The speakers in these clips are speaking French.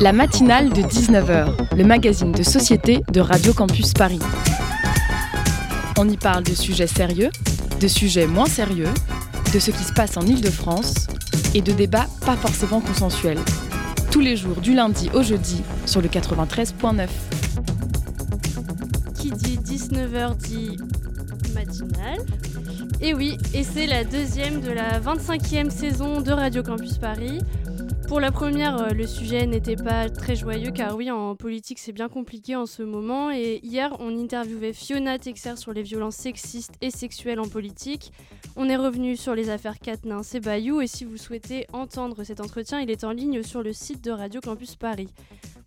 La matinale de 19h, le magazine de société de Radio Campus Paris. On y parle de sujets sérieux, de sujets moins sérieux, de ce qui se passe en Ile-de-France et de débats pas forcément consensuels. Tous les jours du lundi au jeudi sur le 93.9. Qui dit 19h dit matinale. Et oui, et c'est la deuxième de la 25e saison de Radio Campus Paris. Pour la première, euh, le sujet n'était pas très joyeux car oui, en politique c'est bien compliqué en ce moment. Et hier, on interviewait Fiona Texer sur les violences sexistes et sexuelles en politique. On est revenu sur les affaires Katnin et Bayou et si vous souhaitez entendre cet entretien, il est en ligne sur le site de Radio Campus Paris.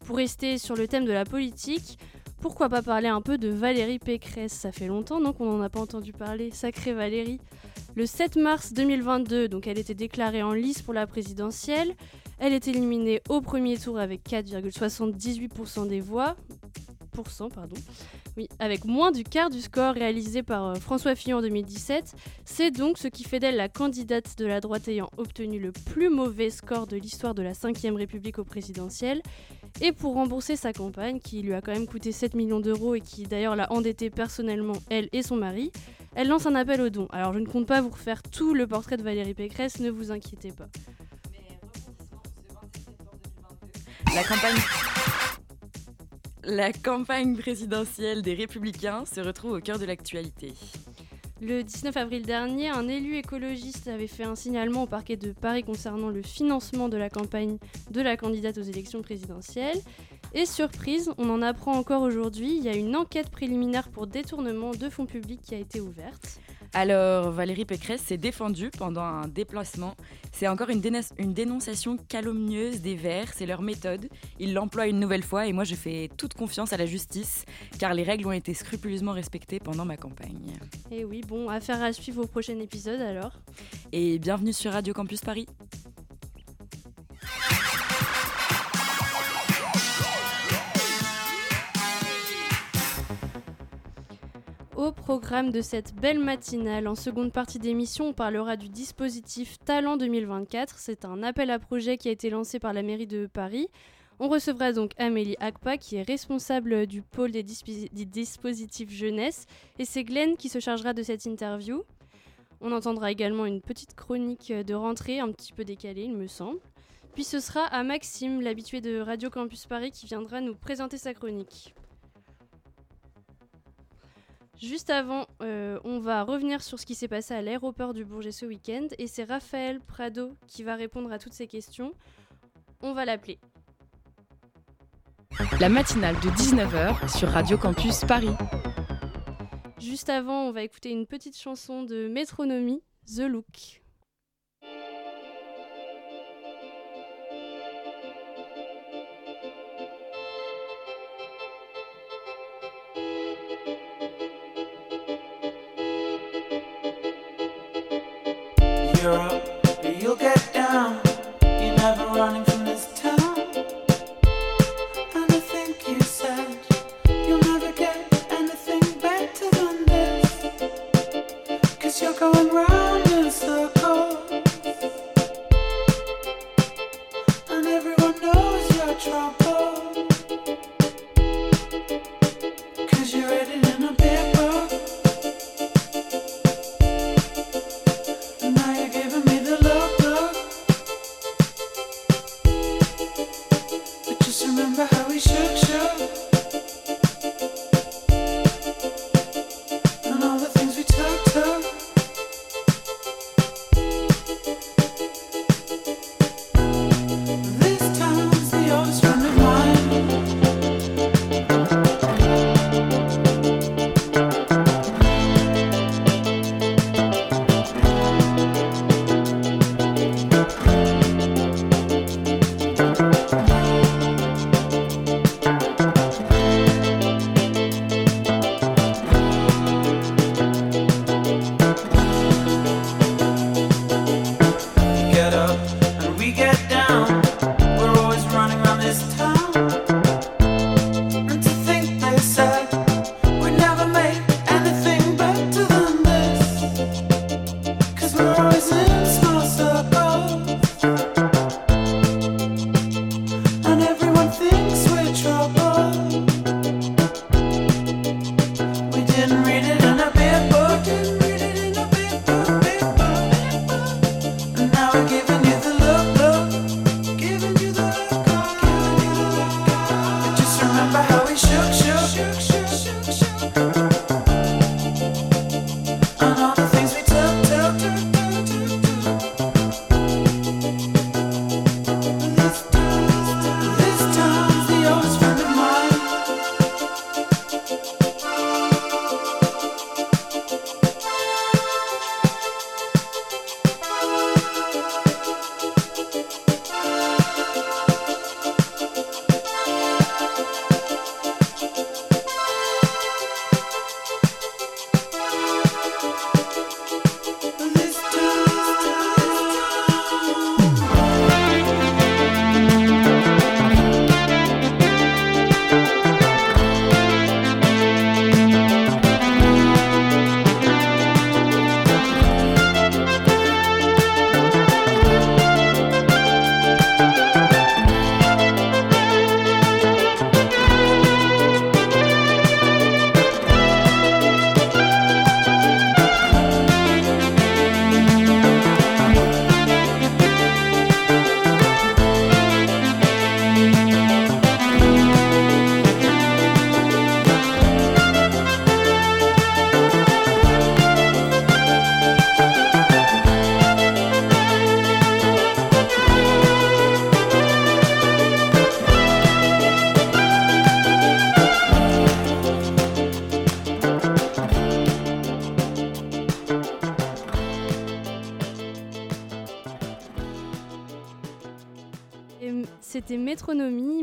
Pour rester sur le thème de la politique, pourquoi pas parler un peu de Valérie Pécresse? Ça fait longtemps non? Qu'on n'en a pas entendu parler. Sacrée Valérie. Le 7 mars 2022, donc elle était déclarée en lice pour la présidentielle. Elle est éliminée au premier tour avec 4,78% des voix. pardon. Oui, avec moins du quart du score réalisé par euh, François Fillon en 2017. C'est donc ce qui fait d'elle la candidate de la droite ayant obtenu le plus mauvais score de l'histoire de la 5ème République au présidentiel. Et pour rembourser sa campagne, qui lui a quand même coûté 7 millions d'euros et qui d'ailleurs l'a endettée personnellement, elle et son mari, elle lance un appel aux dons. Alors je ne compte pas vous refaire tout le portrait de Valérie Pécresse, ne vous inquiétez pas. La campagne... Présidentielle des Républicains se retrouve au cœur de l'actualité. Le 19 avril dernier, un élu écologiste avait fait un signalement au parquet de Paris concernant le financement de la campagne de la candidate aux élections présidentielles. Et surprise, on en apprend encore aujourd'hui, il y a une enquête préliminaire pour détournement de fonds publics qui a été ouverte. Alors, Valérie Pécresse s'est défendue pendant un déplacement. C'est encore une, une, dénonciation calomnieuse des Verts, c'est leur méthode. Ils l'emploient une nouvelle fois et moi je fais toute confiance à la justice car les règles ont été scrupuleusement respectées pendant ma campagne. Et eh oui, bon, affaire à suivre au prochain épisode alors. Et bienvenue sur Radio Campus Paris. Programme de cette belle matinale, en seconde partie d'émission, on parlera du dispositif Talent 2024. C'est un appel à projet qui a été lancé par la mairie de Paris. On recevra donc Amélie Akpa, qui est responsable du pôle des, dispositifs jeunesse, et c'est Glenn qui se chargera de cette interview. On entendra également une petite chronique de rentrée, un petit peu décalée, il me semble. Puis ce sera à Maxime, l'habitué de Radio Campus Paris, qui viendra nous présenter sa chronique. Juste avant, euh, on va revenir sur ce qui s'est passé à l'aéroport du Bourget ce week-end et c'est Raphaël Prado qui va répondre à toutes ces questions. On va l'appeler. La matinale de 19h sur Radio Campus Paris. Juste avant, on va écouter une petite chanson de Métronomie, The Look. You'll get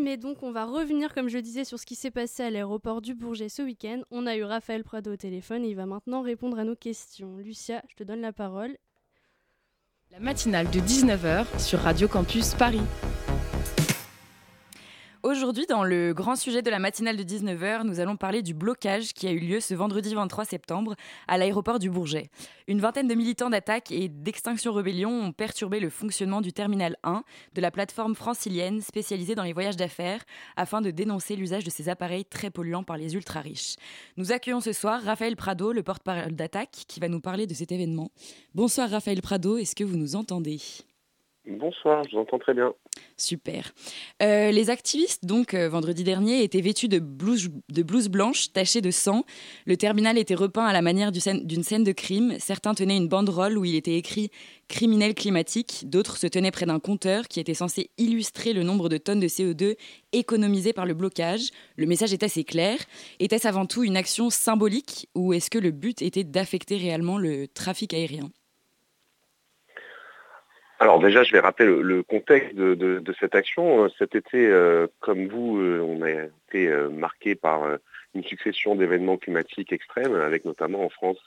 Mais donc on va revenir, comme je disais, sur ce qui s'est passé à l'aéroport du Bourget ce week-end. On a eu Raphaël Prado au téléphone et il va maintenant répondre à nos questions. Lucia, je te donne la parole. La matinale de 19h sur Radio Campus Paris. Aujourd'hui, dans le grand sujet de la matinale de 19h, nous allons parler du blocage qui a eu lieu ce vendredi 23 septembre à l'aéroport du Bourget. Une vingtaine de militants d'attaque et d'Extinction Rebellion ont perturbé le fonctionnement du terminal 1 de la plateforme francilienne spécialisée dans les voyages d'affaires afin de dénoncer l'usage de ces appareils très polluants par les ultra-riches. Nous accueillons ce soir Raphaël Prado, le porte-parole d'attaque, qui va nous parler de cet événement. Bonsoir Raphaël Prado, est-ce que vous nous entendez? Bonsoir, je vous entends très bien. Super. Euh, les activistes, donc, euh, vendredi dernier, étaient vêtus de blouses, de blanches tachées de sang. Le terminal était repeint à la manière d'une scène de crime. Certains tenaient une banderole où il était écrit criminel climatique. D'autres se tenaient près d'un compteur qui était censé illustrer le nombre de tonnes de CO2 économisées par le blocage. Le message est assez clair. Était-ce avant tout une action symbolique ou est-ce que le but était d'affecter réellement le trafic aérien? Alors déjà, je vais rappeler le, contexte de, cette action. Cet été, euh, comme vous, euh, on a été euh, marqué par une succession d'événements climatiques extrêmes, avec notamment en France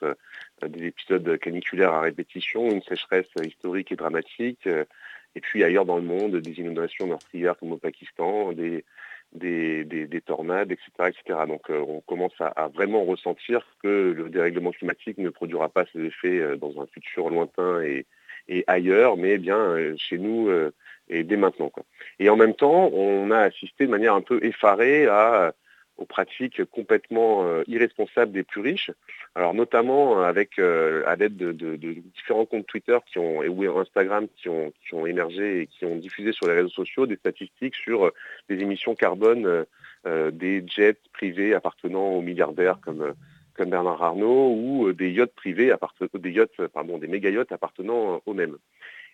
des épisodes caniculaires à répétition, une sécheresse historique et dramatique, et puis ailleurs dans le monde, des inondations meurtrières comme au Pakistan, des, des, tornades, etc., etc. Donc on commence à, à, vraiment ressentir que le dérèglement climatique ne produira pas ses effets dans un futur lointain et, et ailleurs, mais bien euh, chez nous euh, et dès maintenant. Et en même temps, on a assisté de manière un peu effarée à, aux pratiques complètement euh, irresponsables des plus riches. Alors notamment avec à l'aide de, différents comptes Twitter qui ont, ou Instagram qui ont, qui ont émergé et qui ont diffusé sur les réseaux sociaux des statistiques sur les émissions carbone des jets privés appartenant aux milliardaires comme comme Bernard Arnault ou euh, des yachts privés, des yachts, pardon, des méga yachts appartenant aux mêmes.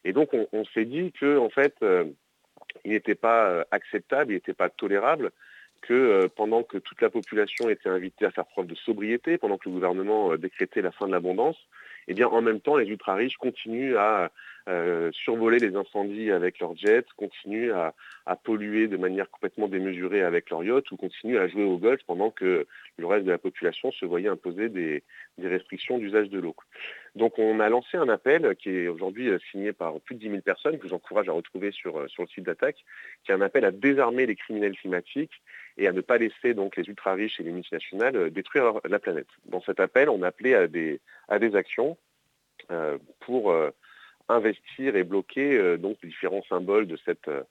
Et donc on, s'est dit que en fait, euh, il n'était pas euh, acceptable, il n'était pas tolérable que pendant que toute la population était invitée à faire preuve de sobriété, pendant que le gouvernement décrétait la fin de l'abondance, eh bien en même temps les ultra riches continuent à euh, survoler les incendies avec leurs jets, continuent à, polluer de manière complètement démesurée avec leurs yachts ou continuent à jouer au golf pendant que le reste de la population se voyait imposer des, restrictions d'usage de l'eau. Donc on a lancé un appel qui est aujourd'hui euh, signé par plus de 10 000 personnes, que j'encourage à retrouver sur, euh, sur le site d'attaque, qui est un appel à désarmer les criminels climatiques et à ne pas laisser donc les ultra-riches et les multinationales détruire la planète. Dans cet appel, on appelait à des, actions pour investir et bloquer euh, donc les différents symboles de cette, euh,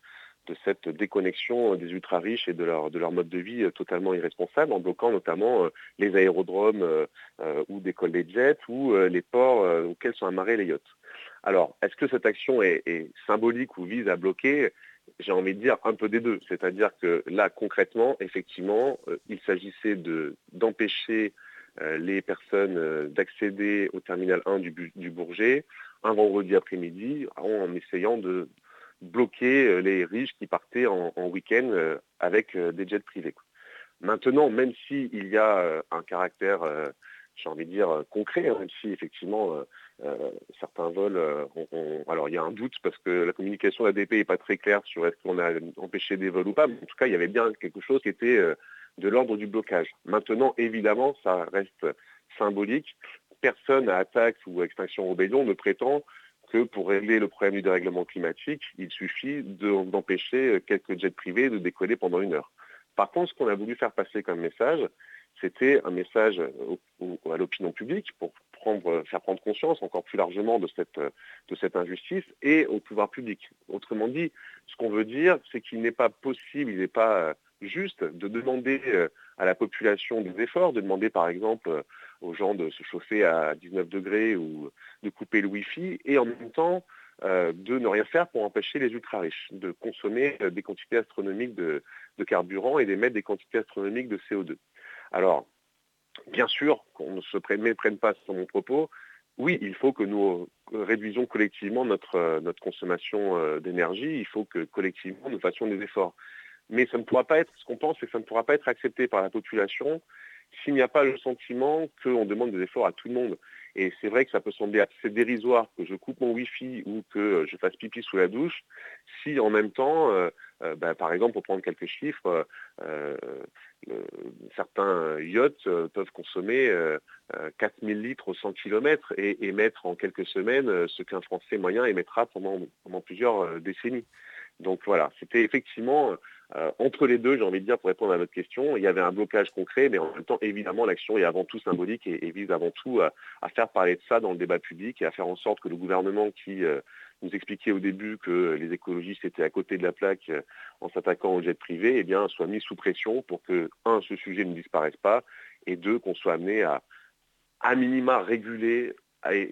de cette déconnexion des ultra-riches et de leur, de leur mode de vie euh, totalement irresponsable, en bloquant notamment les aérodromes ou des des jets ou les ports auxquels sont amarrés les yachts. Alors, est-ce que cette action est, symbolique ou vise à bloquer? J'ai envie de dire un peu des deux. C'est-à-dire que là, concrètement, effectivement, il s'agissait d'empêcher les personnes d'accéder au terminal 1 du, du Bourget un vendredi après-midi en essayant de bloquer euh, les riches qui partaient en, week-end euh, avec euh, des jets privés. Maintenant, même s'il y a un caractère, j'ai envie de dire, concret, hein, même si effectivement certains vols, alors il y a un doute parce que la communication de l'ADP n'est pas très claire sur est-ce qu'on a empêché des vols ou pas, mais en tout cas il y avait bien quelque chose qui était de l'ordre du blocage. Maintenant, évidemment, ça reste symbolique personne à attaque ou à extinction rébellion ne prétend que pour régler le problème du dérèglement climatique, il suffit d'empêcher quelques jets privés de décoller pendant une heure. Par contre, ce qu'on a voulu faire passer comme message, c'était un message à l'opinion publique pour faire prendre conscience encore plus largement de cette, de cette injustice et au pouvoir public. Autrement dit, ce qu'on veut dire, c'est qu'il n'est pas possible, il n'est pas juste de demander euh, à la population des efforts, de demander par exemple euh, aux gens de se chauffer à 19 degrés ou de couper le Wi-Fi, et en même temps euh, de ne rien faire pour empêcher les ultra-riches de consommer des quantités astronomiques de, carburant et d'émettre des quantités astronomiques de CO2. Alors, bien sûr, qu'on ne se prenne, prenne pas sur mon propos, oui, il faut que nous réduisions collectivement notre, notre consommation d'énergie, il faut que collectivement nous fassions des efforts. Mais ça ne pourra pas être, ce qu'on pense, que ça ne pourra pas être accepté par la population s'il n'y a pas le sentiment qu'on demande des efforts à tout le monde. Et c'est vrai que ça peut sembler assez dérisoire que je coupe mon Wi-Fi ou que je fasse pipi sous la douche, si en même temps, bah, par exemple, pour prendre quelques chiffres, certains yachts peuvent consommer 4000 litres au 100 km et émettre en quelques semaines ce qu'un Français moyen émettra pendant, plusieurs décennies. Donc voilà, c'était effectivement euh, entre les deux, j'ai envie de dire, pour répondre à votre question, il y avait un blocage concret, mais en même temps, évidemment, l'action est avant tout symbolique et, vise avant tout à, faire parler de ça dans le débat public et à faire en sorte que le gouvernement qui euh, nous expliquait au début que les écologistes étaient à côté de la plaque euh, en s'attaquant au jet privé, eh bien, soit mis sous pression pour que, un, ce sujet ne disparaisse pas, et deux, qu'on soit amené à, à minima, réguler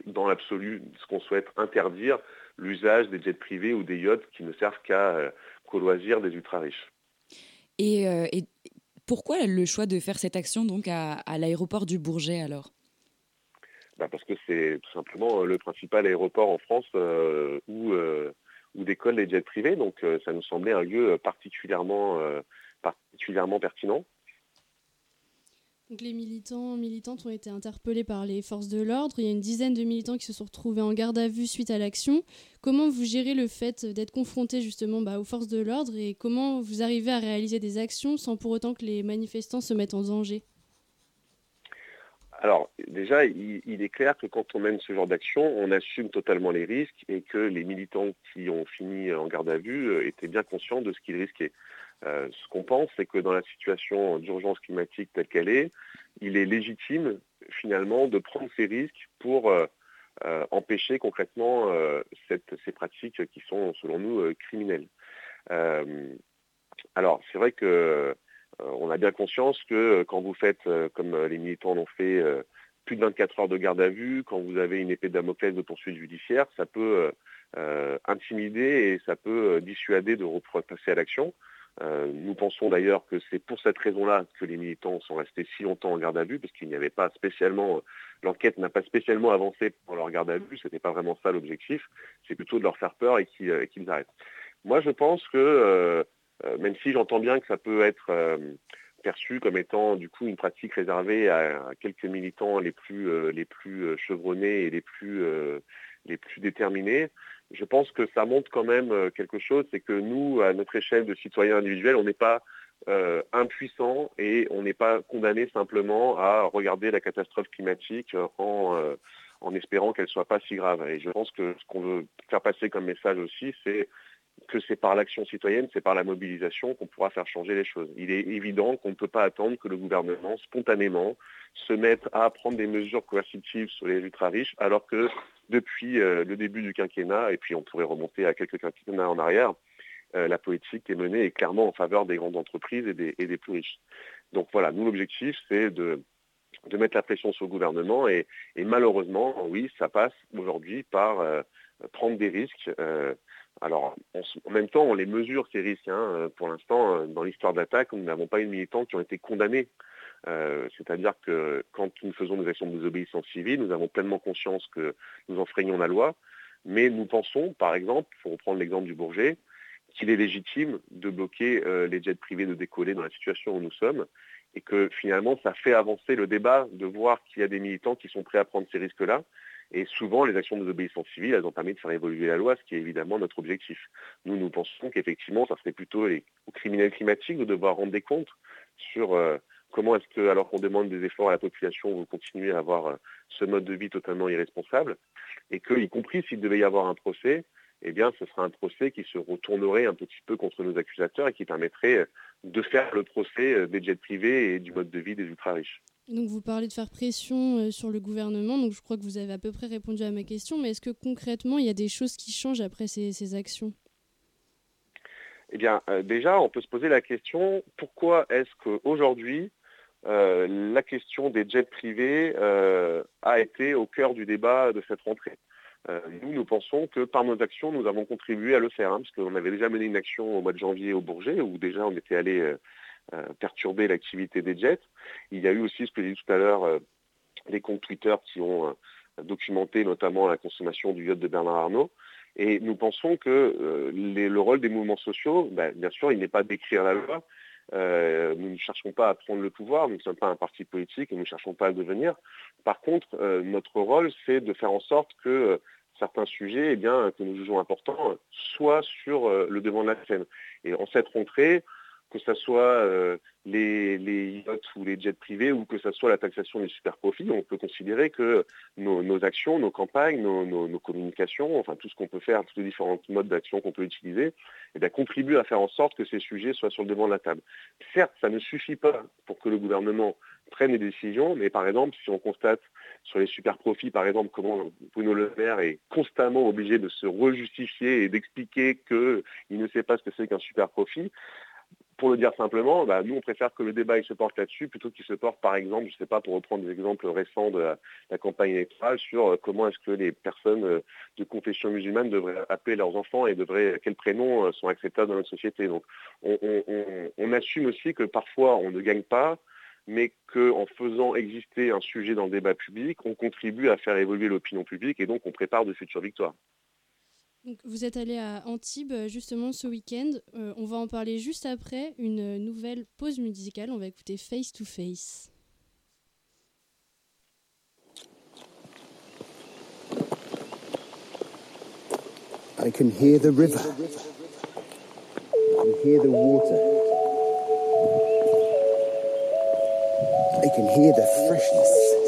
dans l'absolu, ce qu'on souhaite interdire, l'usage des jets privés ou des yachts qui ne servent qu'à qu'au loisir des ultra-riches. Euh, et, pourquoi le choix de faire cette action donc à, l'aéroport du Bourget alors? Bah, Parce que c'est tout simplement euh, le principal aéroport en France euh, où, où décollent les jets privés. Donc ça nous semblait un lieu particulièrement, particulièrement pertinent les militants, militantes ont été interpellés par les forces de l'ordre. Il y a une dizaine de militants qui se sont retrouvés en garde à vue suite à l'action. Comment vous gérez le fait d'être confronté justement bah, aux forces de l'ordre et comment vous arrivez à réaliser des actions sans pour autant que les manifestants se mettent en danger? Alors déjà, il, est clair que quand on mène ce genre d'action, on assume totalement les risques et que les militants qui ont fini en garde à vue euh, étaient bien conscients de ce qu'ils risquaient. Euh, ce qu'on pense, c'est que dans la situation d'urgence climatique telle qu'elle est, il est légitime finalement de prendre ces risques pour euh, empêcher concrètement ces pratiques qui sont, selon nous, criminelles. alors, c'est vrai que on a bien conscience que euh, quand vous faites, euh, comme les militants l'ont fait, plus de 24 heures de garde à vue, quand vous avez une épée de Damoclès de poursuite judiciaire, ça peut intimider et ça peut dissuader de repasser à l'action. nous pensons d'ailleurs que c'est pour cette raison-là que les militants sont restés si longtemps en garde à vue, parce qu'il n'y avait pas spécialement, l'enquête n'a pas spécialement avancé pour leur garde à vue, ce n'était pas vraiment ça l'objectif, c'est plutôt de leur faire peur et qu'ils arrêtent. Moi je pense que euh, même si j'entends bien que ça peut être euh, perçu comme étant du coup une pratique réservée à, quelques militants les plus, euh, les plus chevronnés et les plus, les plus déterminés. Je pense que ça montre quand même quelque chose, c'est que nous, à notre échelle de citoyens individuels, on n'est pas impuissants et on n'est pas condamné simplement à regarder la catastrophe climatique en, en espérant qu'elle ne soit pas si grave. Et je pense que ce qu'on veut faire passer comme message aussi, c'est que c'est par l'action citoyenne, c'est par la mobilisation qu'on pourra faire changer les choses. Il est évident qu'on ne peut pas attendre que le gouvernement, spontanément, se mette à prendre des mesures coercitives sur les ultra-riches, alors que depuis euh, le début du quinquennat, et puis on pourrait remonter à quelques quinquennats en arrière, euh, la politique est menée est clairement en faveur des grandes entreprises et des, plus riches. Donc voilà, nous l'objectif, c'est de, mettre la pression sur le gouvernement, et, malheureusement, oui, ça passe aujourd'hui par euh, prendre des risques. Alors, en même temps, on les mesure, ces risques. Hein. Euh, pour l'instant, euh, dans l'histoire d'attaque, nous n'avons pas eu de militants qui ont été condamnés. Euh, c'est-à-dire que quand nous faisons des actions de désobéissance civile, nous avons pleinement conscience que nous enfreignons la loi, mais nous pensons, par exemple, pour reprendre l'exemple du Bourget, qu'il est légitime de bloquer les jets privés de décoller dans la situation où nous sommes, et que finalement, ça fait avancer le débat de voir qu'il y a des militants qui sont prêts à prendre ces risques-là, et souvent, les actions de désobéissance civile, elles ont permis de faire évoluer la loi, ce qui est évidemment notre objectif. Nous, nous pensons qu'effectivement, ça serait plutôt aux criminels climatiques de devoir rendre des comptes sur euh, comment est-ce que, alors qu'on demande des efforts à la population, vous continuez à avoir euh, ce mode de vie totalement irresponsable, et que, y compris s'il devait y avoir un procès, eh bien, ce sera un procès qui se retournerait un petit peu contre nos accusateurs et qui permettrait euh, de faire le procès des jets privés et du mode de vie des ultra-riches. Donc vous parlez de faire pression euh, sur le gouvernement, donc je crois que vous avez à peu près répondu à ma question, mais est-ce que concrètement il y a des choses qui changent après ces, actions? Eh bien euh, déjà on peut se poser la question pourquoi est-ce qu'aujourd'hui euh, la question des jets privés a été au cœur du débat de cette rentrée? Nous, nous pensons que par nos actions, nous avons contribué à le faire, hein, parce qu'on avait déjà mené une action au mois de janvier au Bourget, où déjà on était allé perturber l'activité des jets. Il y a eu aussi, ce que j'ai dit tout à l'heure, euh, des comptes Twitter qui ont euh, documenté notamment la consommation du yacht de Bernard Arnault. Et nous pensons que le rôle des mouvements sociaux, ben, bien sûr, il n'est pas d'écrire la loi, nous ne cherchons pas à prendre le pouvoir, nous ne sommes pas un parti politique et nous ne cherchons pas à le devenir. Par contre, notre rôle, c'est de faire en sorte que certains sujets eh bien, que nous jugeons importants soient sur le devant de la scène. Et en cette rentrée, que ce soit euh, les, yachts ou les jets privés ou que ce soit la taxation des super profits, on peut considérer que nos, actions, nos campagnes, nos, communications, enfin tout ce qu'on peut faire, tous les différents modes d'action qu'on peut utiliser, eh contribuent à faire en sorte que ces sujets soient sur le devant de la table. Certes, ça ne suffit pas pour que le gouvernement prenne des décisions, mais par exemple, si on constate sur les super profits, par exemple, comment Bruno Le Maire est constamment obligé de se rejustifier et d'expliquer qu'il ne sait pas ce que c'est qu'un super profit, pour le dire simplement, bah, nous, on préfère que le débat il se porte là-dessus plutôt qu'il se porte, par exemple, je ne sais pas, pour reprendre des exemples récents de la, campagne électorale, sur euh, comment est-ce que les personnes euh, de confession musulmane devraient appeler leurs enfants et devraient, quels prénoms euh, sont acceptables dans notre société. Donc, on, assume aussi que parfois, on ne gagne pas, mais qu'en faisant exister un sujet dans le débat public, on contribue à faire évoluer l'opinion publique et donc on prépare de futures victoires vous êtes allé à Antibes euh, justement ce week-end. Euh, on va en parler juste après une nouvelle pause musicale. On va écouter Face to Face. I can hear the river. I can hear the water. I can hear the freshness.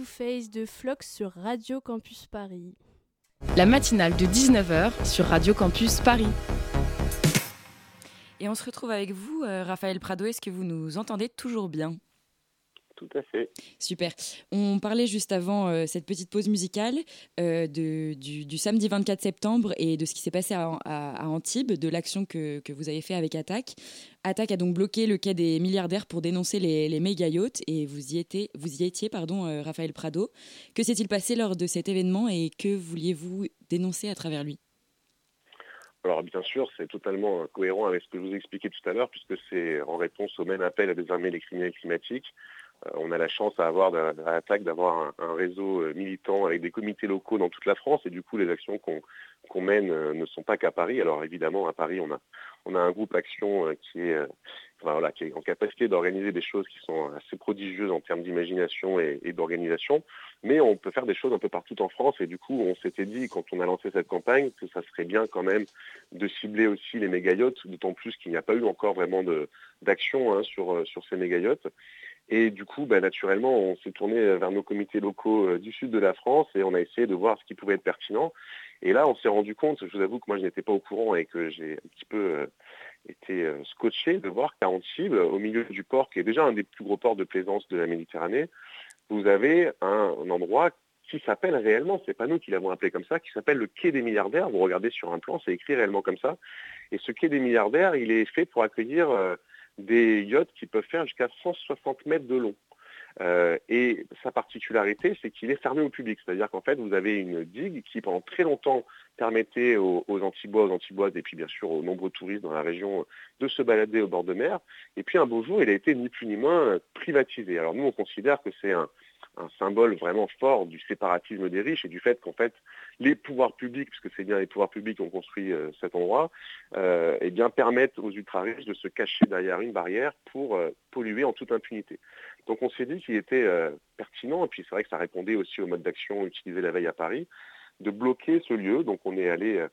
To Face de Flox sur Radio Campus Paris. La matinale de 19h sur Radio Campus Paris. Et on se retrouve avec vous, euh, Raphaël Prado. Est-ce que vous nous entendez toujours bien? Tout à fait. Super. On parlait juste avant euh, cette petite pause musicale euh, de, du, samedi 24 septembre et de ce qui s'est passé à, Antibes, de l'action que, que, vous avez fait avec Attaque. Attaque a donc bloqué le quai des milliardaires pour dénoncer les, les méga yachts et vous y, étiez, vous y étiez, pardon, euh, Raphaël Prado. Que s'est-il passé lors de cet événement et que vouliez-vous dénoncer à travers lui? Alors bien sûr, c'est totalement cohérent avec ce que je vous ai expliqué tout à l'heure, puisque c'est en réponse au même appel à désarmer les criminels climatiques. Euh, on a la chance à avoir à l'attaque d'avoir un, réseau euh, militant avec des comités locaux dans toute la France. Et du coup les actions qu'on mène euh, ne sont pas qu'à Paris. Alors évidemment à Paris on a, un groupe action qui est, en capacité d'organiser des choses qui sont assez prodigieuses en termes d'imagination et, d'organisation, mais on peut faire des choses un peu partout en France. Et du coup on s'était dit quand on a lancé cette campagne que ça serait bien quand même de cibler aussi les méga d'autant plus qu'il n'y a pas eu encore vraiment d'action hein, sur, ces méga et du coup, bah, naturellement, on s'est tourné vers nos comités locaux euh, du sud de la France et on a essayé de voir ce qui pouvait être pertinent. Et là, on s'est rendu compte, je vous avoue que moi, je n'étais pas au courant et que j'ai un petit peu euh, été euh, scotché de voir qu'à Antibes, au milieu du port, qui est déjà un des plus gros ports de plaisance de la Méditerranée, vous avez un, endroit qui s'appelle réellement, c'est pas nous qui l'avons appelé comme ça, qui s'appelle le quai des milliardaires. Vous regardez sur un plan, c'est écrit réellement comme ça. Et ce quai des milliardaires, il est fait pour accueillir des yachts qui peuvent faire jusqu'à 160 mètres de long. Euh, et sa particularité, c'est qu'il est fermé au public. C'est-à-dire qu'en fait, vous avez une digue qui, pendant très longtemps, permettait aux, Antibois, aux Antiboises et puis bien sûr aux nombreux touristes dans la région de se balader au bord de mer. Et puis un beau jour, il a été ni plus ni moins privatisé. Alors nous, on considère que c'est un, un symbole vraiment fort du séparatisme des riches et du fait qu'en fait les pouvoirs publics, puisque c'est bien les pouvoirs publics qui ont construit euh, cet endroit, euh, eh bien permettent aux ultra riches de se cacher derrière une barrière pour euh, polluer en toute impunité. Donc on s'est dit qu'il était pertinent, et puis c'est vrai que ça répondait aussi au mode d'action utilisé la veille à Paris, de bloquer ce lieu. Donc on est allé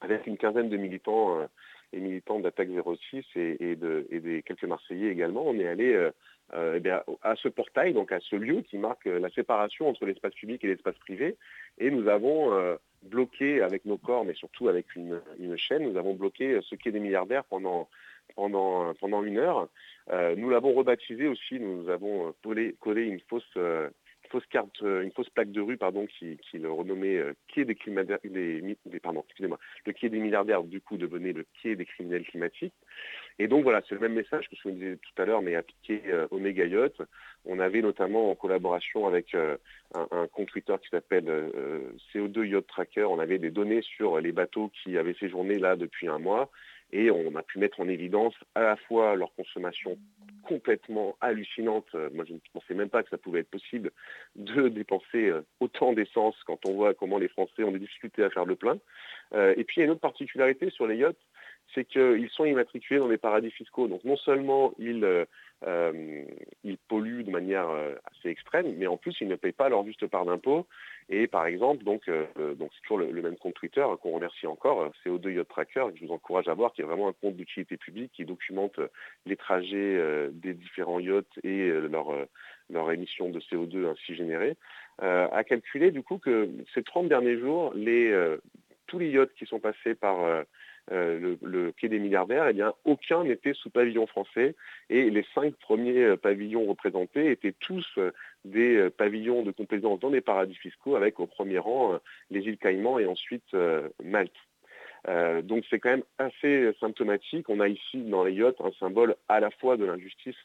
avec une quinzaine de militants et militants d'Attaque 06 et, de, et des quelques Marseillais également, on est allé euh, eh à ce portail, donc à ce lieu qui marque euh, la séparation entre l'espace public et l'espace privé. Et nous avons euh, bloqué avec nos corps, mais surtout avec une, chaîne, nous avons bloqué ce quai des milliardaires pendant, une heure. nous l'avons rebaptisé aussi, nous avons collé une fausse fausse carte, euh, une fausse plaque de rue, pardon, qui, le renommait euh, quai des, des, pardon, excusez-moi, le quai des milliardaires, du coup, devenait le quai des criminels climatiques. Et donc voilà, c'est le même message que je vous disais tout à l'heure, mais appliqué euh, au méga yacht. On avait notamment en collaboration avec un, un, compte Twitter qui s'appelle CO2 Yacht Tracker, on avait des données sur les bateaux qui avaient séjourné là depuis un mois et on a pu mettre en évidence à la fois leur consommation complètement hallucinante. Euh, moi, je ne pensais même pas que ça pouvait être possible de dépenser euh, autant d'essence quand on voit comment les Français ont des difficultés à faire le plein. Euh, et puis, il y a une autre particularité sur les yachts, c'est qu'ils sont immatriculés dans des paradis fiscaux. Donc, non seulement ils euh, ils polluent de manière euh, assez extrême, mais en plus ils ne payent pas leur juste part d'impôt. Et par exemple, donc euh, c'est toujours le, même compte Twitter qu'on remercie encore, CO2 Yacht Tracker, que je vous encourage à voir, qui est vraiment un compte d'utilité publique qui documente les trajets des différents yachts et leur émission de CO2 ainsi générée, a calculé du coup que ces 30 derniers jours, tous les yachts qui sont passés par euh, le, quai des milliardaires, eh aucun n'était sous pavillon français et les cinq premiers euh, pavillons représentés étaient tous euh, des pavillons de complaisance dans des paradis fiscaux avec au premier rang les îles Caïmans et ensuite Malte. Donc c'est quand même assez symptomatique. On a ici dans les yachts un symbole à la fois de l'injustice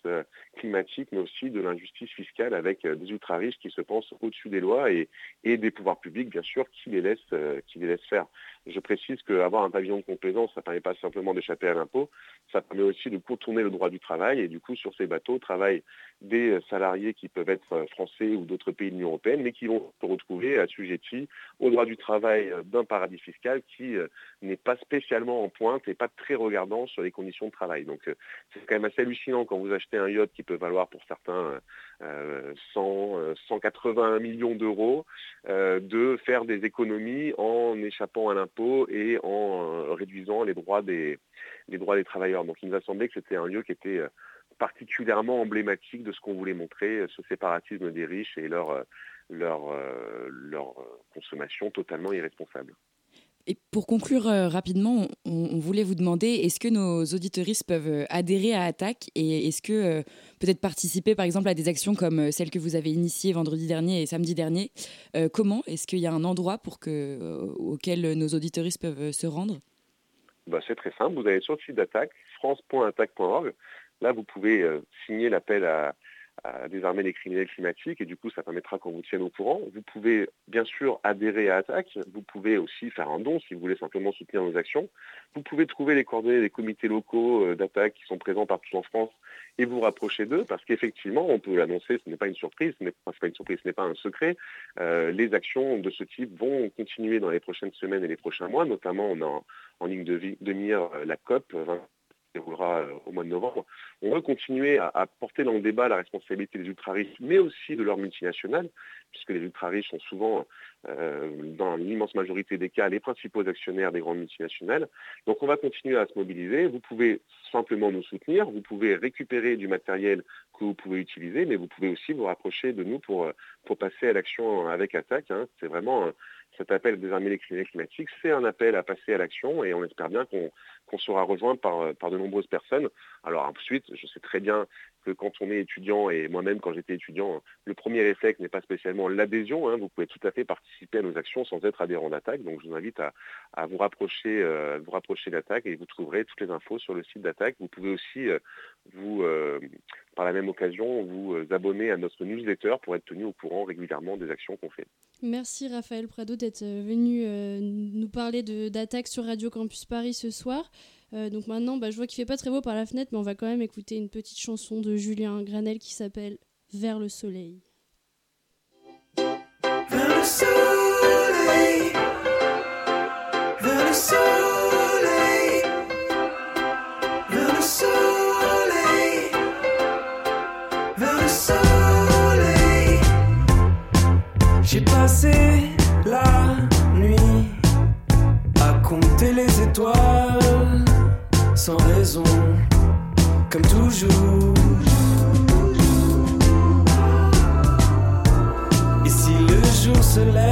climatique, mais aussi de l'injustice fiscale avec des ultra-riches qui se pensent au-dessus des lois et, des pouvoirs publics, bien sûr, qui les laissent faire. Je précise qu'avoir un pavillon de complaisance, ça ne permet pas simplement d'échapper à l'impôt, ça permet aussi de contourner le droit du travail et du coup sur ces bateaux travaillent des salariés qui peuvent être français ou d'autres pays de l'Union européenne, mais qui vont se retrouver assujettis au droit du travail d'un paradis fiscal qui n'est pas spécialement en pointe et pas très regardant sur les conditions de travail. Donc euh, c'est quand même assez hallucinant quand vous achetez un yacht qui peut valoir pour certains 100, 180 euh, millions d'euros, euh, de faire des économies en échappant à l'impôt et en réduisant les droits des, travailleurs. Donc il nous a semblé que c'était un lieu qui était particulièrement emblématique de ce qu'on voulait montrer, ce séparatisme des riches et leur consommation totalement irresponsable. Et pour conclure euh, rapidement, on, voulait vous demander est-ce que nos auditoristes peuvent euh, adhérer à Attaque et est-ce que euh, peut-être participer par exemple à des actions comme celles que vous avez initiées vendredi dernier et samedi dernier Comment Est-ce qu'il y a un endroit auquel nos auditoristes peuvent se rendre? Bah, C'est très simple, vous allez sur le site d'Attaque, france.attaque.org. Là, vous pouvez signer l'appel à, à désarmer les criminels climatiques et du coup ça permettra qu'on vous tienne au courant. Vous pouvez bien sûr adhérer à Attaque, vous pouvez aussi faire un don si vous voulez simplement soutenir nos actions. Vous pouvez trouver les coordonnées des comités locaux euh, d'Attaque qui sont présents partout en France et vous rapprocher d'eux parce qu'effectivement, on peut l'annoncer, ce n'est pas une surprise, ce n'est pas une surprise, ce n'est pas un secret. Euh, les actions de ce type vont continuer dans les prochaines semaines et les prochains mois, notamment en, ligne de, de mire euh, la COP déroulera euh, au mois de novembre, on veut continuer à, porter dans le débat la responsabilité des ultra-riches, mais aussi de leurs multinationales, puisque les ultra-riches sont souvent, euh, dans l'immense majorité des cas, les principaux actionnaires des grandes multinationales. Donc on va continuer à se mobiliser. Vous pouvez simplement nous soutenir, vous pouvez récupérer du matériel que vous pouvez utiliser, mais vous pouvez aussi vous rapprocher de nous pour, pour passer à l'action avec Attaque. Hein. C'est vraiment cet appel des armées climatiques, c'est un appel à passer à l'action et on espère bien qu'on sera rejoint par de nombreuses personnes. Alors ensuite, je sais très bien que quand on est étudiant, et moi-même quand j'étais étudiant, le premier réflexe n'est pas spécialement l'adhésion. Hein. vous pouvez tout à fait participer à nos actions sans être adhérent d'attaque. Donc je vous invite à, vous rapprocher, euh, vous rapprocher d'attaque et vous trouverez toutes les infos sur le site d'attaque. Vous pouvez aussi euh, vous, euh, par la même occasion, vous abonner à notre newsletter pour être tenu au courant régulièrement des actions qu'on fait. Merci Raphaël Prado d'être venu nous parler d'attaque sur Radio Campus Paris ce soir. Euh, donc maintenant, bah, je vois qu'il fait pas très beau par la fenêtre, mais on va quand même écouter une petite chanson de Julien Granel qui s'appelle Vers le soleil. Vers le soleil, vers le soleil, vers le soleil, vers le soleil. J'ai passé la nuit à compter les étoiles sans raison, comme toujours. Et si le jour se lève,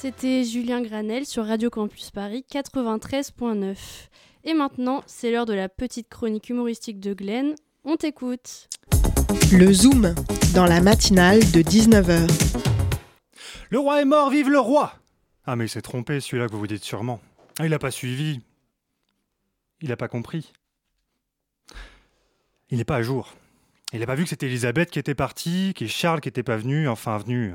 C'était Julien Granel sur Radio Campus Paris 93.9. Et maintenant, c'est l'heure de la petite chronique humoristique de Glenn. On t'écoute. Le Zoom, dans la matinale de 19h. Le roi est mort, vive le roi Ah mais il s'est trompé celui-là que vous vous dites sûrement. Ah, il n'a pas suivi. Il n'a pas compris. Il n'est pas à jour. Il n'a pas vu que c'était Elisabeth qui était partie, que Charles qui n'était pas venu, enfin venu.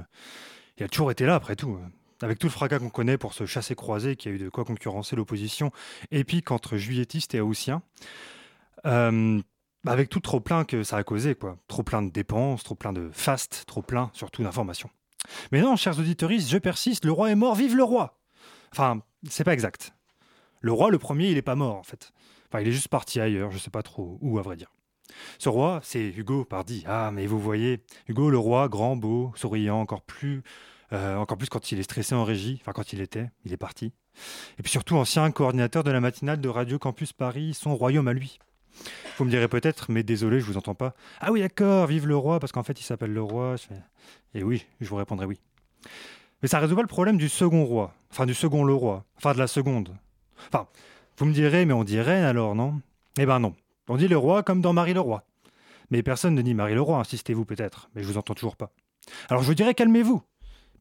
Il a toujours été là après tout. Avec tout le fracas qu'on connaît pour ce chassé croisé qui a eu de quoi concurrencer l'opposition épique entre juilletistes et haussiens. Euh, avec tout trop plein que ça a causé, quoi. Trop plein de dépenses, trop plein de fastes, trop plein surtout d'informations. Mais non, chers auditeurs, je persiste, le roi est mort, vive le roi Enfin, c'est pas exact. Le roi, le premier, il est pas mort en fait. Enfin, il est juste parti ailleurs, je sais pas trop où à vrai dire. Ce roi, c'est Hugo Pardi. Ah, mais vous voyez, Hugo le roi, grand, beau, souriant, encore plus, euh, encore plus quand il est stressé en régie, enfin quand il était, il est parti. Et puis surtout ancien coordinateur de la matinale de Radio Campus Paris, son royaume à lui. Vous me direz peut-être, mais désolé, je vous entends pas. Ah oui, d'accord, vive le roi, parce qu'en fait il s'appelle le roi. Et oui, je vous répondrai oui. Mais ça résout pas le problème du second roi, enfin du second le roi, enfin de la seconde. Enfin, vous me direz, mais on dit reine alors, non? Eh ben non. On dit le roi comme dans Marie le roi. Mais personne ne dit Marie le roi, insistez-vous peut-être, mais je vous entends toujours pas. Alors je vous dirais calmez-vous.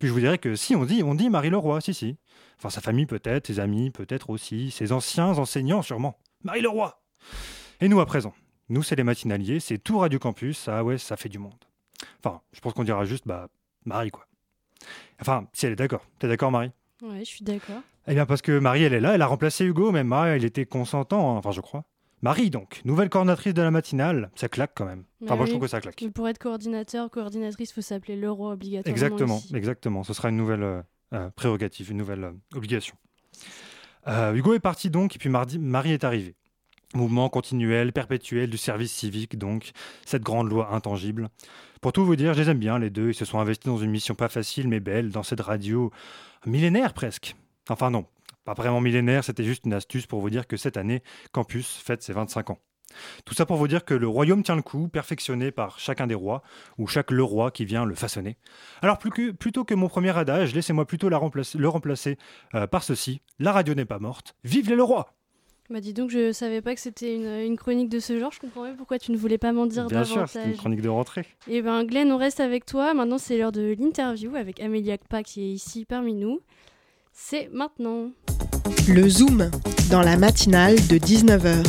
Puis je vous dirais que si on dit, on dit Marie le roi, si si. Enfin sa famille peut-être, ses amis peut-être aussi, ses anciens enseignants sûrement. Marie le roi. Et nous à présent, nous c'est les matinaliers, c'est tout Radio Campus, ah ouais, ça fait du monde. Enfin, je pense qu'on dira juste bah Marie quoi. Enfin, si elle est d'accord. T'es d'accord Marie? Ouais, je suis d'accord. Eh bien parce que Marie elle est là, elle a remplacé Hugo, même Marie elle était consentant, hein, enfin je crois. Marie, donc, nouvelle coordinatrice de la matinale, ça claque quand même. Enfin, Bah moi, je trouve que ça claque. Pour être coordinateur, coordinatrice, il faut s'appeler le roi obligatoirement. Exactement, ici. exactement. Ce sera une nouvelle euh, euh, prérogative, une nouvelle euh, obligation. Euh, Hugo est parti donc, et puis mardi, Marie est arrivée. Mouvement continuel, perpétuel du service civique, donc, cette grande loi intangible. Pour tout vous dire, je les aime bien, les deux. Ils se sont investis dans une mission pas facile, mais belle, dans cette radio millénaire presque. Enfin, non, pas vraiment millénaire, c'était juste une astuce pour vous dire que cette année, Campus fête ses 25 ans. Tout ça pour vous dire que le royaume tient le coup, perfectionné par chacun des rois, ou chaque le roi qui vient le façonner. Alors plus que- plutôt que mon premier adage, laissez-moi plutôt la remplacer- le remplacer euh, par ceci. La radio n'est pas morte, vive les le roi Bah dis donc, je savais pas que c'était une, une chronique de ce genre. Je comprends pas pourquoi tu ne voulais pas m'en dire Bien sûr, c'est une davantage. chronique de rentrée. Et ben Glenn, on reste avec toi. Maintenant, c'est l'heure de l'interview avec Amélia Kpa qui est ici parmi nous. C'est maintenant. Le Zoom, dans la matinale de 19h.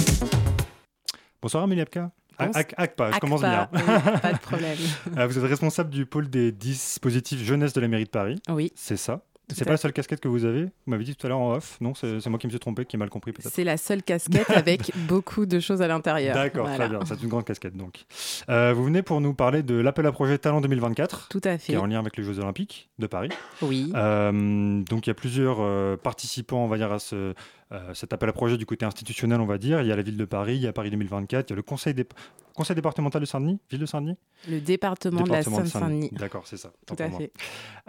Bonsoir Amélie Apka. Acpa, je commence bien. oui, pas de problème. Euh, Vous êtes responsable du pôle des dispositifs jeunesse de la mairie de Paris, Oui, c'est ça C'est pas la seule casquette que vous avez Vous m'avez dit tout à l'heure en off, non C'est moi qui me suis trompé, qui ai mal compris peut-être c'est la seule casquette avec beaucoup de choses à l'intérieur. D'accord, Voilà. très bien, c'est une grande casquette donc. Euh, vous venez pour nous parler de l'appel à projet Talent 2024, Tout à qui fait. est en lien avec les Jeux Olympiques de Paris. Oui. Euh, donc il y a plusieurs euh, participants, on va dire, à ce, euh, cet appel à projet du côté institutionnel, on va dire. Il y a la ville de Paris, il y a Paris 2024, il y a le conseil, dé- conseil départemental de Saint-Denis, ville de Saint-Denis? Le département, Département de la Seine-Saint-Denis. D'accord, c'est ça. Tout à fait.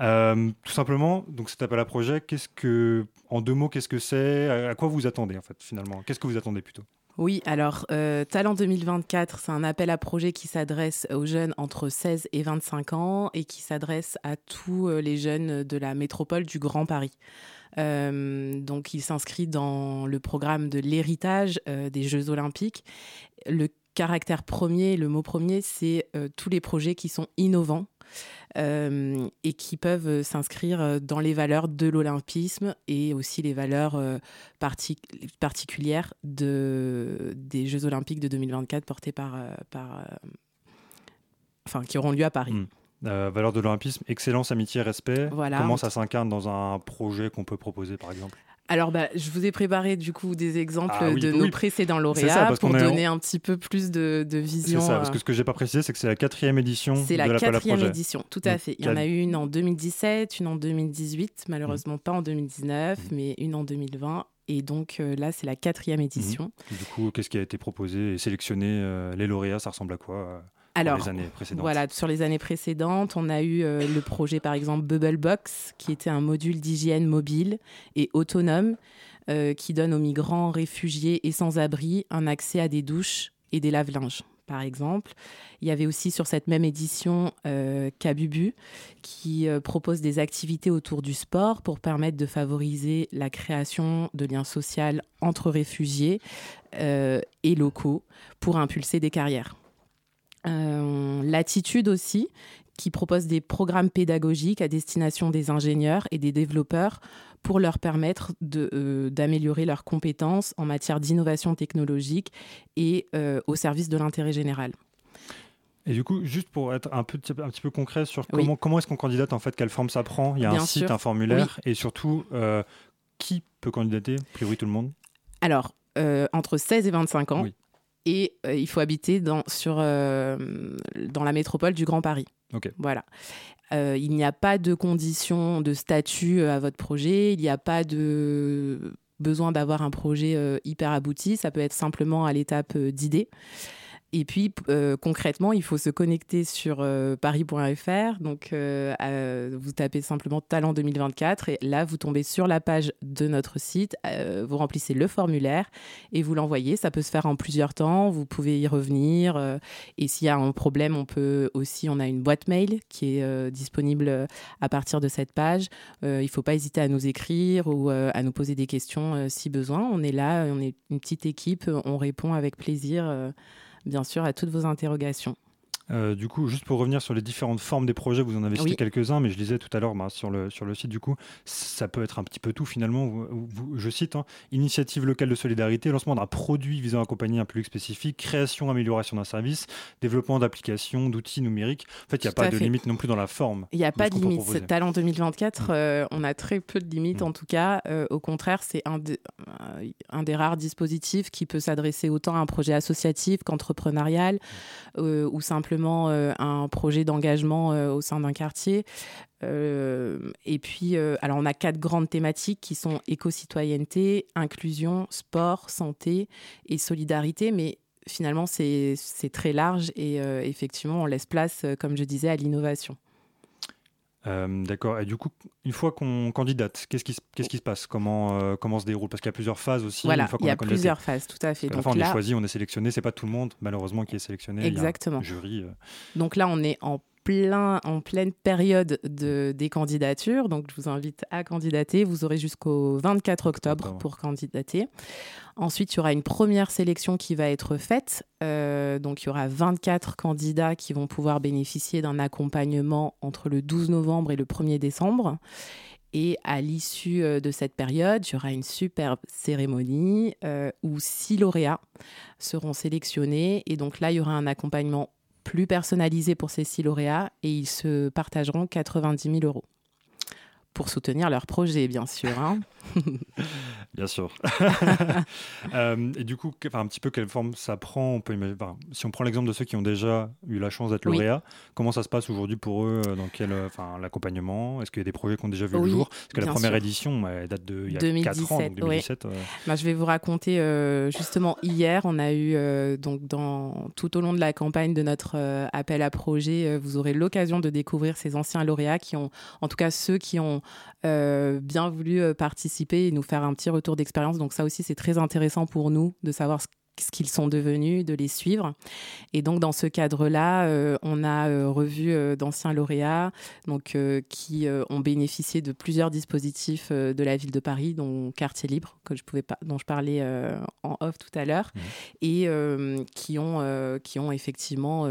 Euh, tout simplement, donc cet appel à projet, qu'est-ce que, en deux mots, qu'est-ce que c'est? À à quoi vous attendez en fait finalement? Qu'est-ce que vous attendez plutôt? Oui, alors euh, Talent 2024, c'est un appel à projet qui s'adresse aux jeunes entre 16 et 25 ans et qui s'adresse à tous euh, les jeunes de la métropole du Grand Paris. Euh, donc il s'inscrit dans le programme de l'héritage des Jeux olympiques. Caractère premier, le mot premier, c'est euh, tous les projets qui sont innovants. euh, et qui peuvent euh, s'inscrire dans les valeurs de l'olympisme et aussi les valeurs euh, parti- particulières de, des Jeux Olympiques de 2024 portés par, par enfin, qui auront lieu à Paris. Mm. Euh, valeur de l'olympisme, excellence, amitié, respect. Voilà. Comment ça s'incarne dans un projet qu'on peut proposer par exemple? Alors, bah, je vous ai préparé du coup des exemples Ah oui, de oui. nos précédents C'est lauréats ça, pour en- donner un petit peu plus de, de C'est vision. ça, parce euh, que ce que j'ai pas précisé, c'est que c'est la quatrième édition C'est de la quatrième édition, tout à Mm. fait. Il y en a eu une en 2017, une en 2018, Mm. malheureusement pas en 2019, mais une en 2020. Et donc euh, là, c'est la quatrième Mm. édition. Du coup, qu'est-ce qui a été proposé et sélectionné euh, Les lauréats, ça ressemble à quoi Alors, les années précédentes Voilà, sur les années précédentes, on a eu euh, le projet par exemple Bubble Box, qui était un module d'hygiène mobile et autonome euh, qui donne aux migrants, réfugiés et sans-abri un accès à des douches et des lave-linges par exemple. Il y avait aussi sur cette même édition euh, Kabubu, qui euh, propose des activités autour du sport pour permettre de favoriser la création de liens sociaux entre réfugiés et locaux pour impulser des carrières. L'attitude aussi, qui propose des programmes pédagogiques à destination des ingénieurs et des développeurs pour leur permettre euh, d'améliorer leurs compétences en matière d'innovation technologique et euh, au service de l'intérêt général. Et du coup, juste pour être un, peu, un petit peu concret sur comment, comment est-ce qu'on candidate, en fait, quelle forme ça prend. Il y a un site, un formulaire, et surtout, euh, qui peut candidater? A priori, tout le monde. Alors, entre 16 et 25 ans, et il faut habiter dans, sur, dans la métropole du Grand Paris. Voilà. Euh, il n'y a pas de conditions de statut euh, à votre projet, il n'y a pas de besoin d'avoir un projet euh, hyper abouti, ça peut être simplement à l'étape d'idée. Et puis euh, concrètement, il faut se connecter sur euh, paris.fr. Donc euh, vous tapez simplement Talent 2024 et là vous tombez sur la page de notre site. vous remplissez le formulaire et vous l'envoyez. Ça peut se faire en plusieurs temps. Vous pouvez y revenir. et s'il y a un problème, on peut aussi. On a une boîte mail qui est disponible à partir de cette page. il ne faut pas hésiter à nous écrire ou à nous poser des questions si besoin. On est là. On est une petite équipe. On répond avec plaisir bien sûr, à toutes vos interrogations. Euh, du coup, juste pour revenir sur les différentes formes des projets, vous en avez cité quelques-uns, mais je disais tout à l'heure bah, sur, le, sur le site, du coup, ça peut être un petit peu tout finalement. je cite hein, initiative locale de solidarité, lancement d'un produit visant à accompagner un public spécifique, création, amélioration d'un service, développement d'applications, d'outils numériques. En fait, il n'y a pas de limite non plus dans la forme. Il n'y a pas de limite. Talent 2024, mm. euh, on a très peu de limites mm. en tout cas. Euh, au contraire, c'est un, un, des rares dispositifs qui peut s'adresser autant à un projet associatif qu'entrepreneurial mm. ou simplement euh, un projet d'engagement euh, au sein d'un quartier. Euh, et puis, alors on a quatre grandes thématiques qui sont éco-citoyenneté, inclusion, sport, santé et solidarité, mais finalement c'est très large et effectivement on laisse place, comme je disais, à l'innovation. Euh, d'accord. Et du coup, une fois qu'on candidate, qu'est-ce qui, se passe? Comment, euh, comment se déroule? Parce qu'il y a plusieurs phases aussi. Voilà, il y a, plusieurs phases, tout à fait. Donc on est choisi, on est sélectionné. C'est pas tout le monde, malheureusement, qui est sélectionné. Exactement. jury. Euh. Donc là, on est en plein, en pleine période de, des candidatures. Donc, je vous invite à candidater. Vous aurez jusqu'au 24 octobre pour candidater. Ensuite, il y aura une première sélection qui va être faite. Euh, donc, il y aura 24 candidats qui vont pouvoir bénéficier d'un accompagnement entre le 12 novembre et le 1er décembre. Et à l'issue euh, de cette période, il y aura une superbe cérémonie euh, où six lauréats seront sélectionnés. Et donc là, il y aura un accompagnement plus personnalisé pour ces six lauréats et ils se partageront 90 000 euros pour soutenir leur projet, bien sûr. Hein. bien sûr. Euh, et du coup, un petit peu quelle forme ça prend on peut Si on prend l'exemple de ceux qui ont déjà eu la chance d'être lauréats, comment ça se passe aujourd'hui pour eux euh, Dans quel, euh, enfin, l'accompagnement? Est-ce qu'il y a des projets qui ont déjà vu le jour? Parce que la première édition, elle date de il y a 2017, 4 ans, 2017. Bah, je vais vous raconter justement hier, on a eu donc dans tout au long de la campagne de notre appel à projet, vous aurez l'occasion de découvrir ces anciens lauréats qui ont, en tout cas ceux qui ont euh, bien voulu euh, participer et nous faire un petit retour d'expérience. Donc ça aussi, c'est très intéressant pour nous de savoir ce qu'ils sont devenus, de les suivre. Et donc dans ce cadre-là, euh, on a revu d'anciens lauréats donc, qui ont bénéficié de plusieurs dispositifs de la ville de Paris, dont Quartier Libre, que je pouvais pas, dont je parlais en off tout à l'heure, mmh. et qui, ont, qui ont effectivement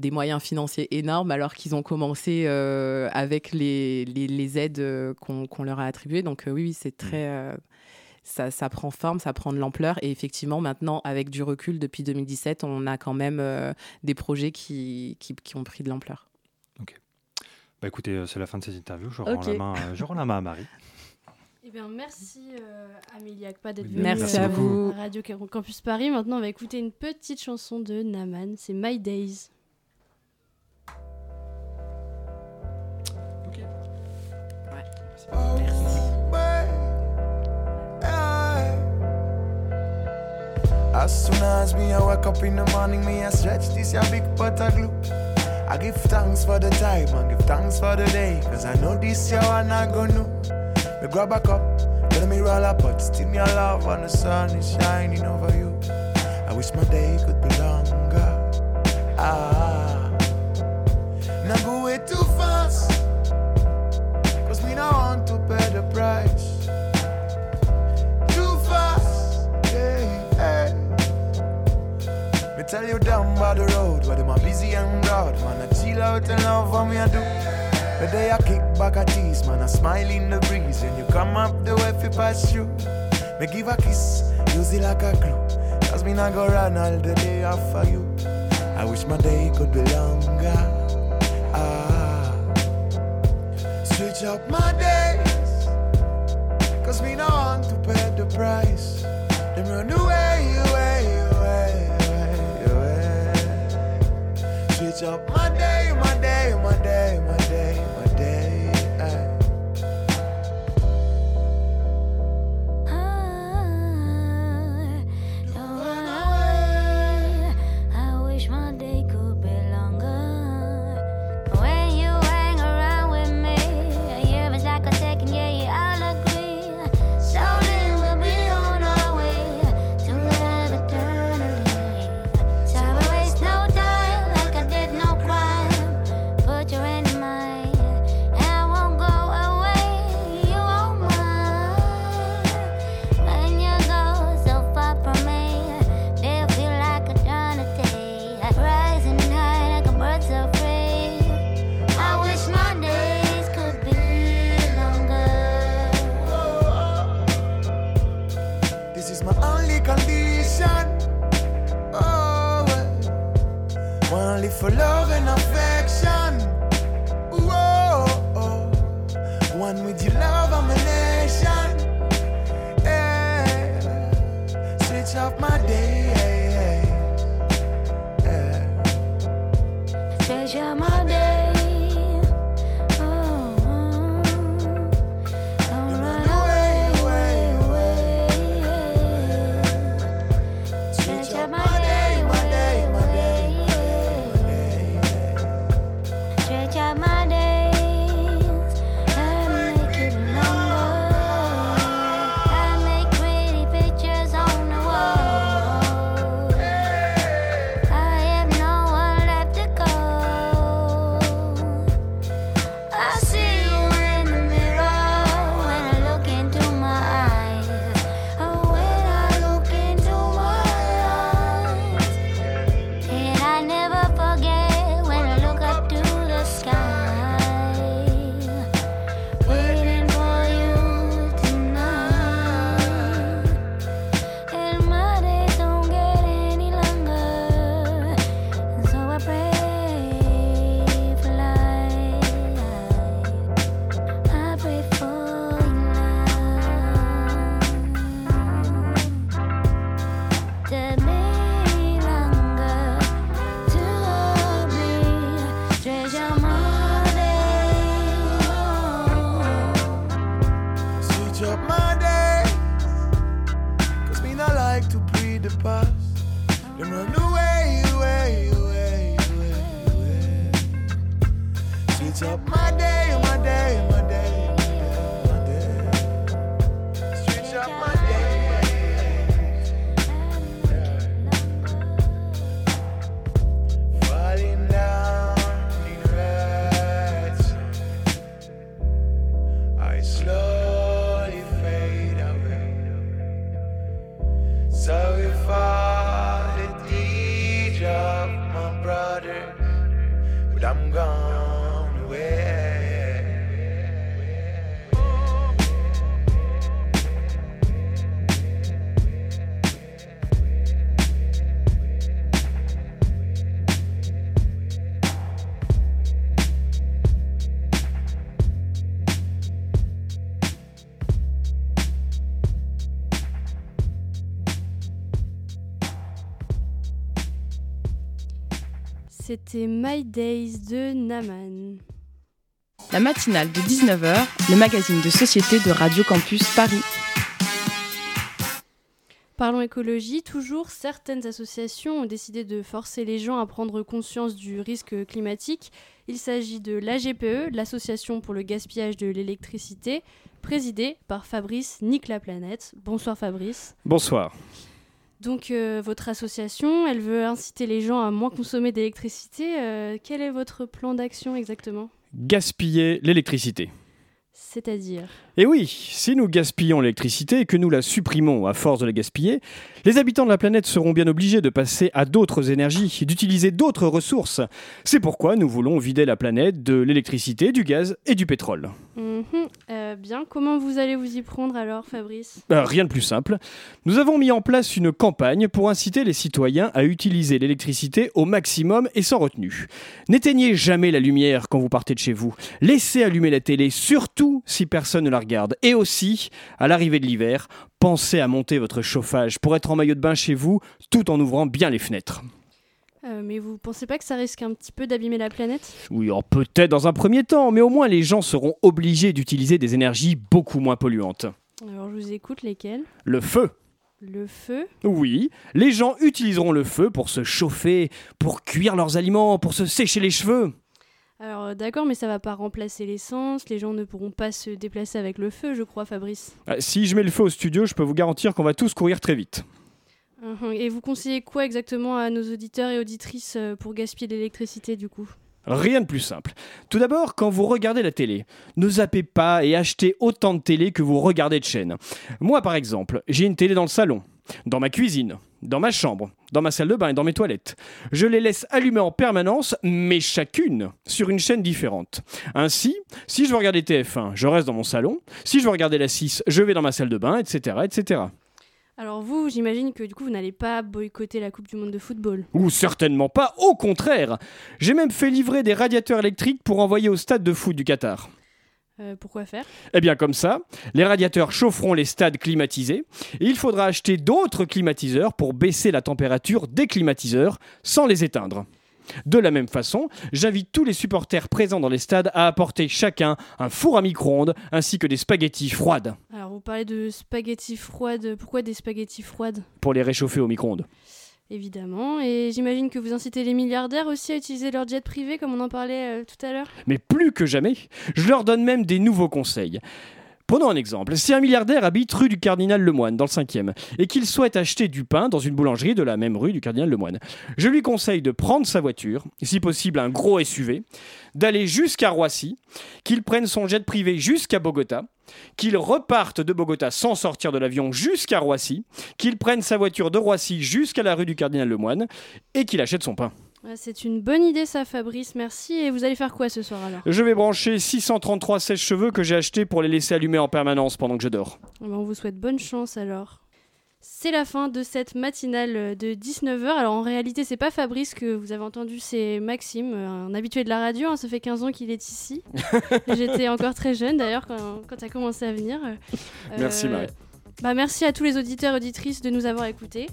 des moyens financiers énormes alors qu'ils ont commencé euh, avec les, les, aides euh, qu'on leur a attribuées. Donc euh, oui, c'est très... Ça, ça, prend forme, ça prend de l'ampleur. Et effectivement, maintenant, avec du recul, depuis 2017, on a quand même des projets qui, qui, ont pris de l'ampleur. Ok. Bah écoutez, c'est la fin de cette interview. Je rends, la, main, je rends la main à Marie. Eh bien, merci Amélie Akpa d'être venue merci à vous. Radio Campus Paris. Maintenant, on va écouter une petite chanson de Naman. C'est My Days. As soon as me I wake up in the morning, me I stretch this your big of glue. I give thanks for the time and give thanks for the day, cause I know this year I gonna Me grab a cup, let me roll a pot, still me a love and the sun is shining over you. I wish my day could be longer. Ah, now go Chill love what me I do. But they a kick back a tease, man, I smile in the breeze. When you come up the way fi pass you. Me give a kiss, use it like a glue. Cause me not go run all the day after you. I wish my day could be longer. Ah, switch up my days. Cause me not want to pay the price. Them run away, away, away, away, away. Switch up my well. for love and affection. Whoa, one with your love, I'm a nation. Yeah. Switch off my day. Up C'était My Days de Naman. La matinale de 19h, le magazine de société de Radio Campus Paris. Parlons écologie, toujours certaines associations ont décidé de forcer les gens à prendre conscience du risque climatique. Il s'agit de l'AGPE, l'Association pour le gaspillage de l'électricité, présidée par Fabrice Nique la planète. Bonsoir Fabrice. Bonsoir. Donc euh, votre association, elle veut inciter les gens à moins consommer d'électricité. Euh, quel est votre plan d'action exactement? Gaspiller l'électricité. C'est-à-dire Et oui, si nous gaspillons l'électricité et que nous la supprimons à force de la gaspiller, les habitants de la planète seront bien obligés de passer à d'autres énergies, d'utiliser d'autres ressources. C'est pourquoi nous voulons vider la planète de l'électricité, du gaz et du pétrole. Mhm. Euh, Bien, comment vous allez vous y prendre alors, Fabrice? Euh, rien de plus simple. Nous avons mis en place une campagne pour inciter les citoyens à utiliser l'électricité au maximum et sans retenue. N'éteignez jamais la lumière quand vous partez de chez vous. Laissez allumer la télé, surtout si personne ne la regarde. Et aussi, à l'arrivée de l'hiver, pensez à monter votre chauffage pour être en maillot de bain chez vous tout en ouvrant bien les fenêtres. Euh, Mais vous pensez pas que ça risque un petit peu d'abîmer la planète? Oui, alors peut-être dans un premier temps, mais au moins les gens seront obligés d'utiliser des énergies beaucoup moins polluantes. Alors je vous écoute, lesquels Le feu. Le feu? Oui, les gens utiliseront le feu pour se chauffer, pour cuire leurs aliments, pour se sécher les cheveux. Alors euh, d'accord, mais ça va pas remplacer l'essence, les gens ne pourront pas se déplacer avec le feu, je crois, Fabrice. Ah, Si je mets le feu au studio, je peux vous garantir qu'on va tous courir très vite. Mhm. Et vous conseillez quoi exactement à nos auditeurs et auditrices euh, pour gaspiller l'électricité du coup? Rien de plus simple. Tout d'abord, quand vous regardez la télé, ne zappez pas et achetez autant de télé que vous regardez de chaînes. Moi, par exemple, j'ai une télé dans le salon, dans ma cuisine, dans ma chambre, dans ma salle de bain et dans mes toilettes. Je les laisse allumer en permanence, mais chacune sur une chaîne différente. Ainsi, si je veux regarder TF1, je reste dans mon salon. Si je veux regarder la 6, je vais dans ma salle de bain, etc., etc. Alors vous, j'imagine que du coup vous n'allez pas boycotter la Coupe du Monde de football. Ou certainement pas, au contraire. J'ai même fait livrer des radiateurs électriques pour envoyer au stade de foot du Qatar. Euh, pourquoi faire? Eh bien comme ça, les radiateurs chaufferont les stades climatisés et il faudra acheter d'autres climatiseurs pour baisser la température des climatiseurs sans les éteindre. De la même façon, j'invite tous les supporters présents dans les stades à apporter chacun un four à micro-ondes ainsi que des spaghettis froides Alors vous parlez de spaghettis froides, pourquoi des spaghettis froides? Pour les réchauffer au micro-ondes. Évidemment, et j'imagine que vous incitez les milliardaires aussi à utiliser leur jet privé comme on en parlait euh, tout à l'heure. Mais plus que jamais, je leur donne même des nouveaux conseils. Prenons un exemple. Si un milliardaire habite rue du Cardinal Lemoine, dans le 5e, et qu'il souhaite acheter du pain dans une boulangerie de la même rue du Cardinal Lemoine, je lui conseille de prendre sa voiture, si possible un gros SUV, d'aller jusqu'à Roissy, qu'il prenne son jet privé jusqu'à Bogota, qu'il reparte de Bogota sans sortir de l'avion jusqu'à Roissy, qu'il prenne sa voiture de Roissy jusqu'à la rue du Cardinal Lemoine, et qu'il achète son pain. C'est une bonne idée ça Fabrice, merci. Et vous allez faire quoi ce soir alors? Je vais brancher 633 sèche-cheveux que j'ai achetés pour les laisser allumer en permanence pendant que je dors. On vous souhaite bonne chance alors. C'est la fin de cette matinale euh, de 19h. Alors en réalité, c'est pas Fabrice que vous avez entendu, c'est Maxime, euh, un habitué de la radio. hein. Ça fait 15 ans qu'il est ici. J'étais encore très jeune d'ailleurs quand, quand tu as commencé à venir. Euh, Merci, Marie. Bah, merci à tous les auditeurs et auditrices de nous avoir écoutés.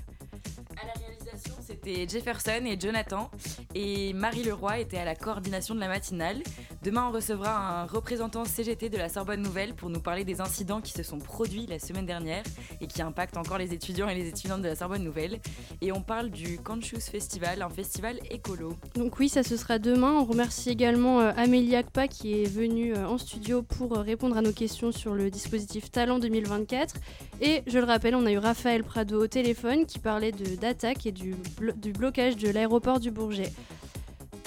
À la c'était Jefferson et Jonathan. Et Marie Leroy était à la coordination de la matinale. Demain, on recevra un représentant CGT de la Sorbonne Nouvelle pour nous parler des incidents qui se sont produits la semaine dernière et qui impactent encore les étudiants et les étudiantes de la Sorbonne Nouvelle. Et on parle du Canchus Festival, un festival écolo. Donc oui, ça ce sera demain. On remercie également euh, Amélie Akpa qui est venue euh, en studio pour euh, répondre à nos questions sur le dispositif Talent 2024. Et je le rappelle, on a eu Raphaël Prado au téléphone qui parlait de d'attaque et du, du blocage de l'aéroport du Bourget.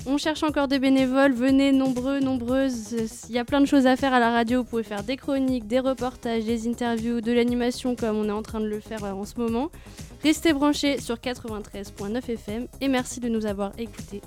On cherche encore des bénévoles, venez nombreux, nombreuses. Il y a plein de choses à faire à la radio. Vous pouvez faire des chroniques, des reportages, des interviews, de l'animation comme on est en train de le faire euh, en ce moment. Restez branchés sur 93.9 FM et merci de nous avoir écoutés.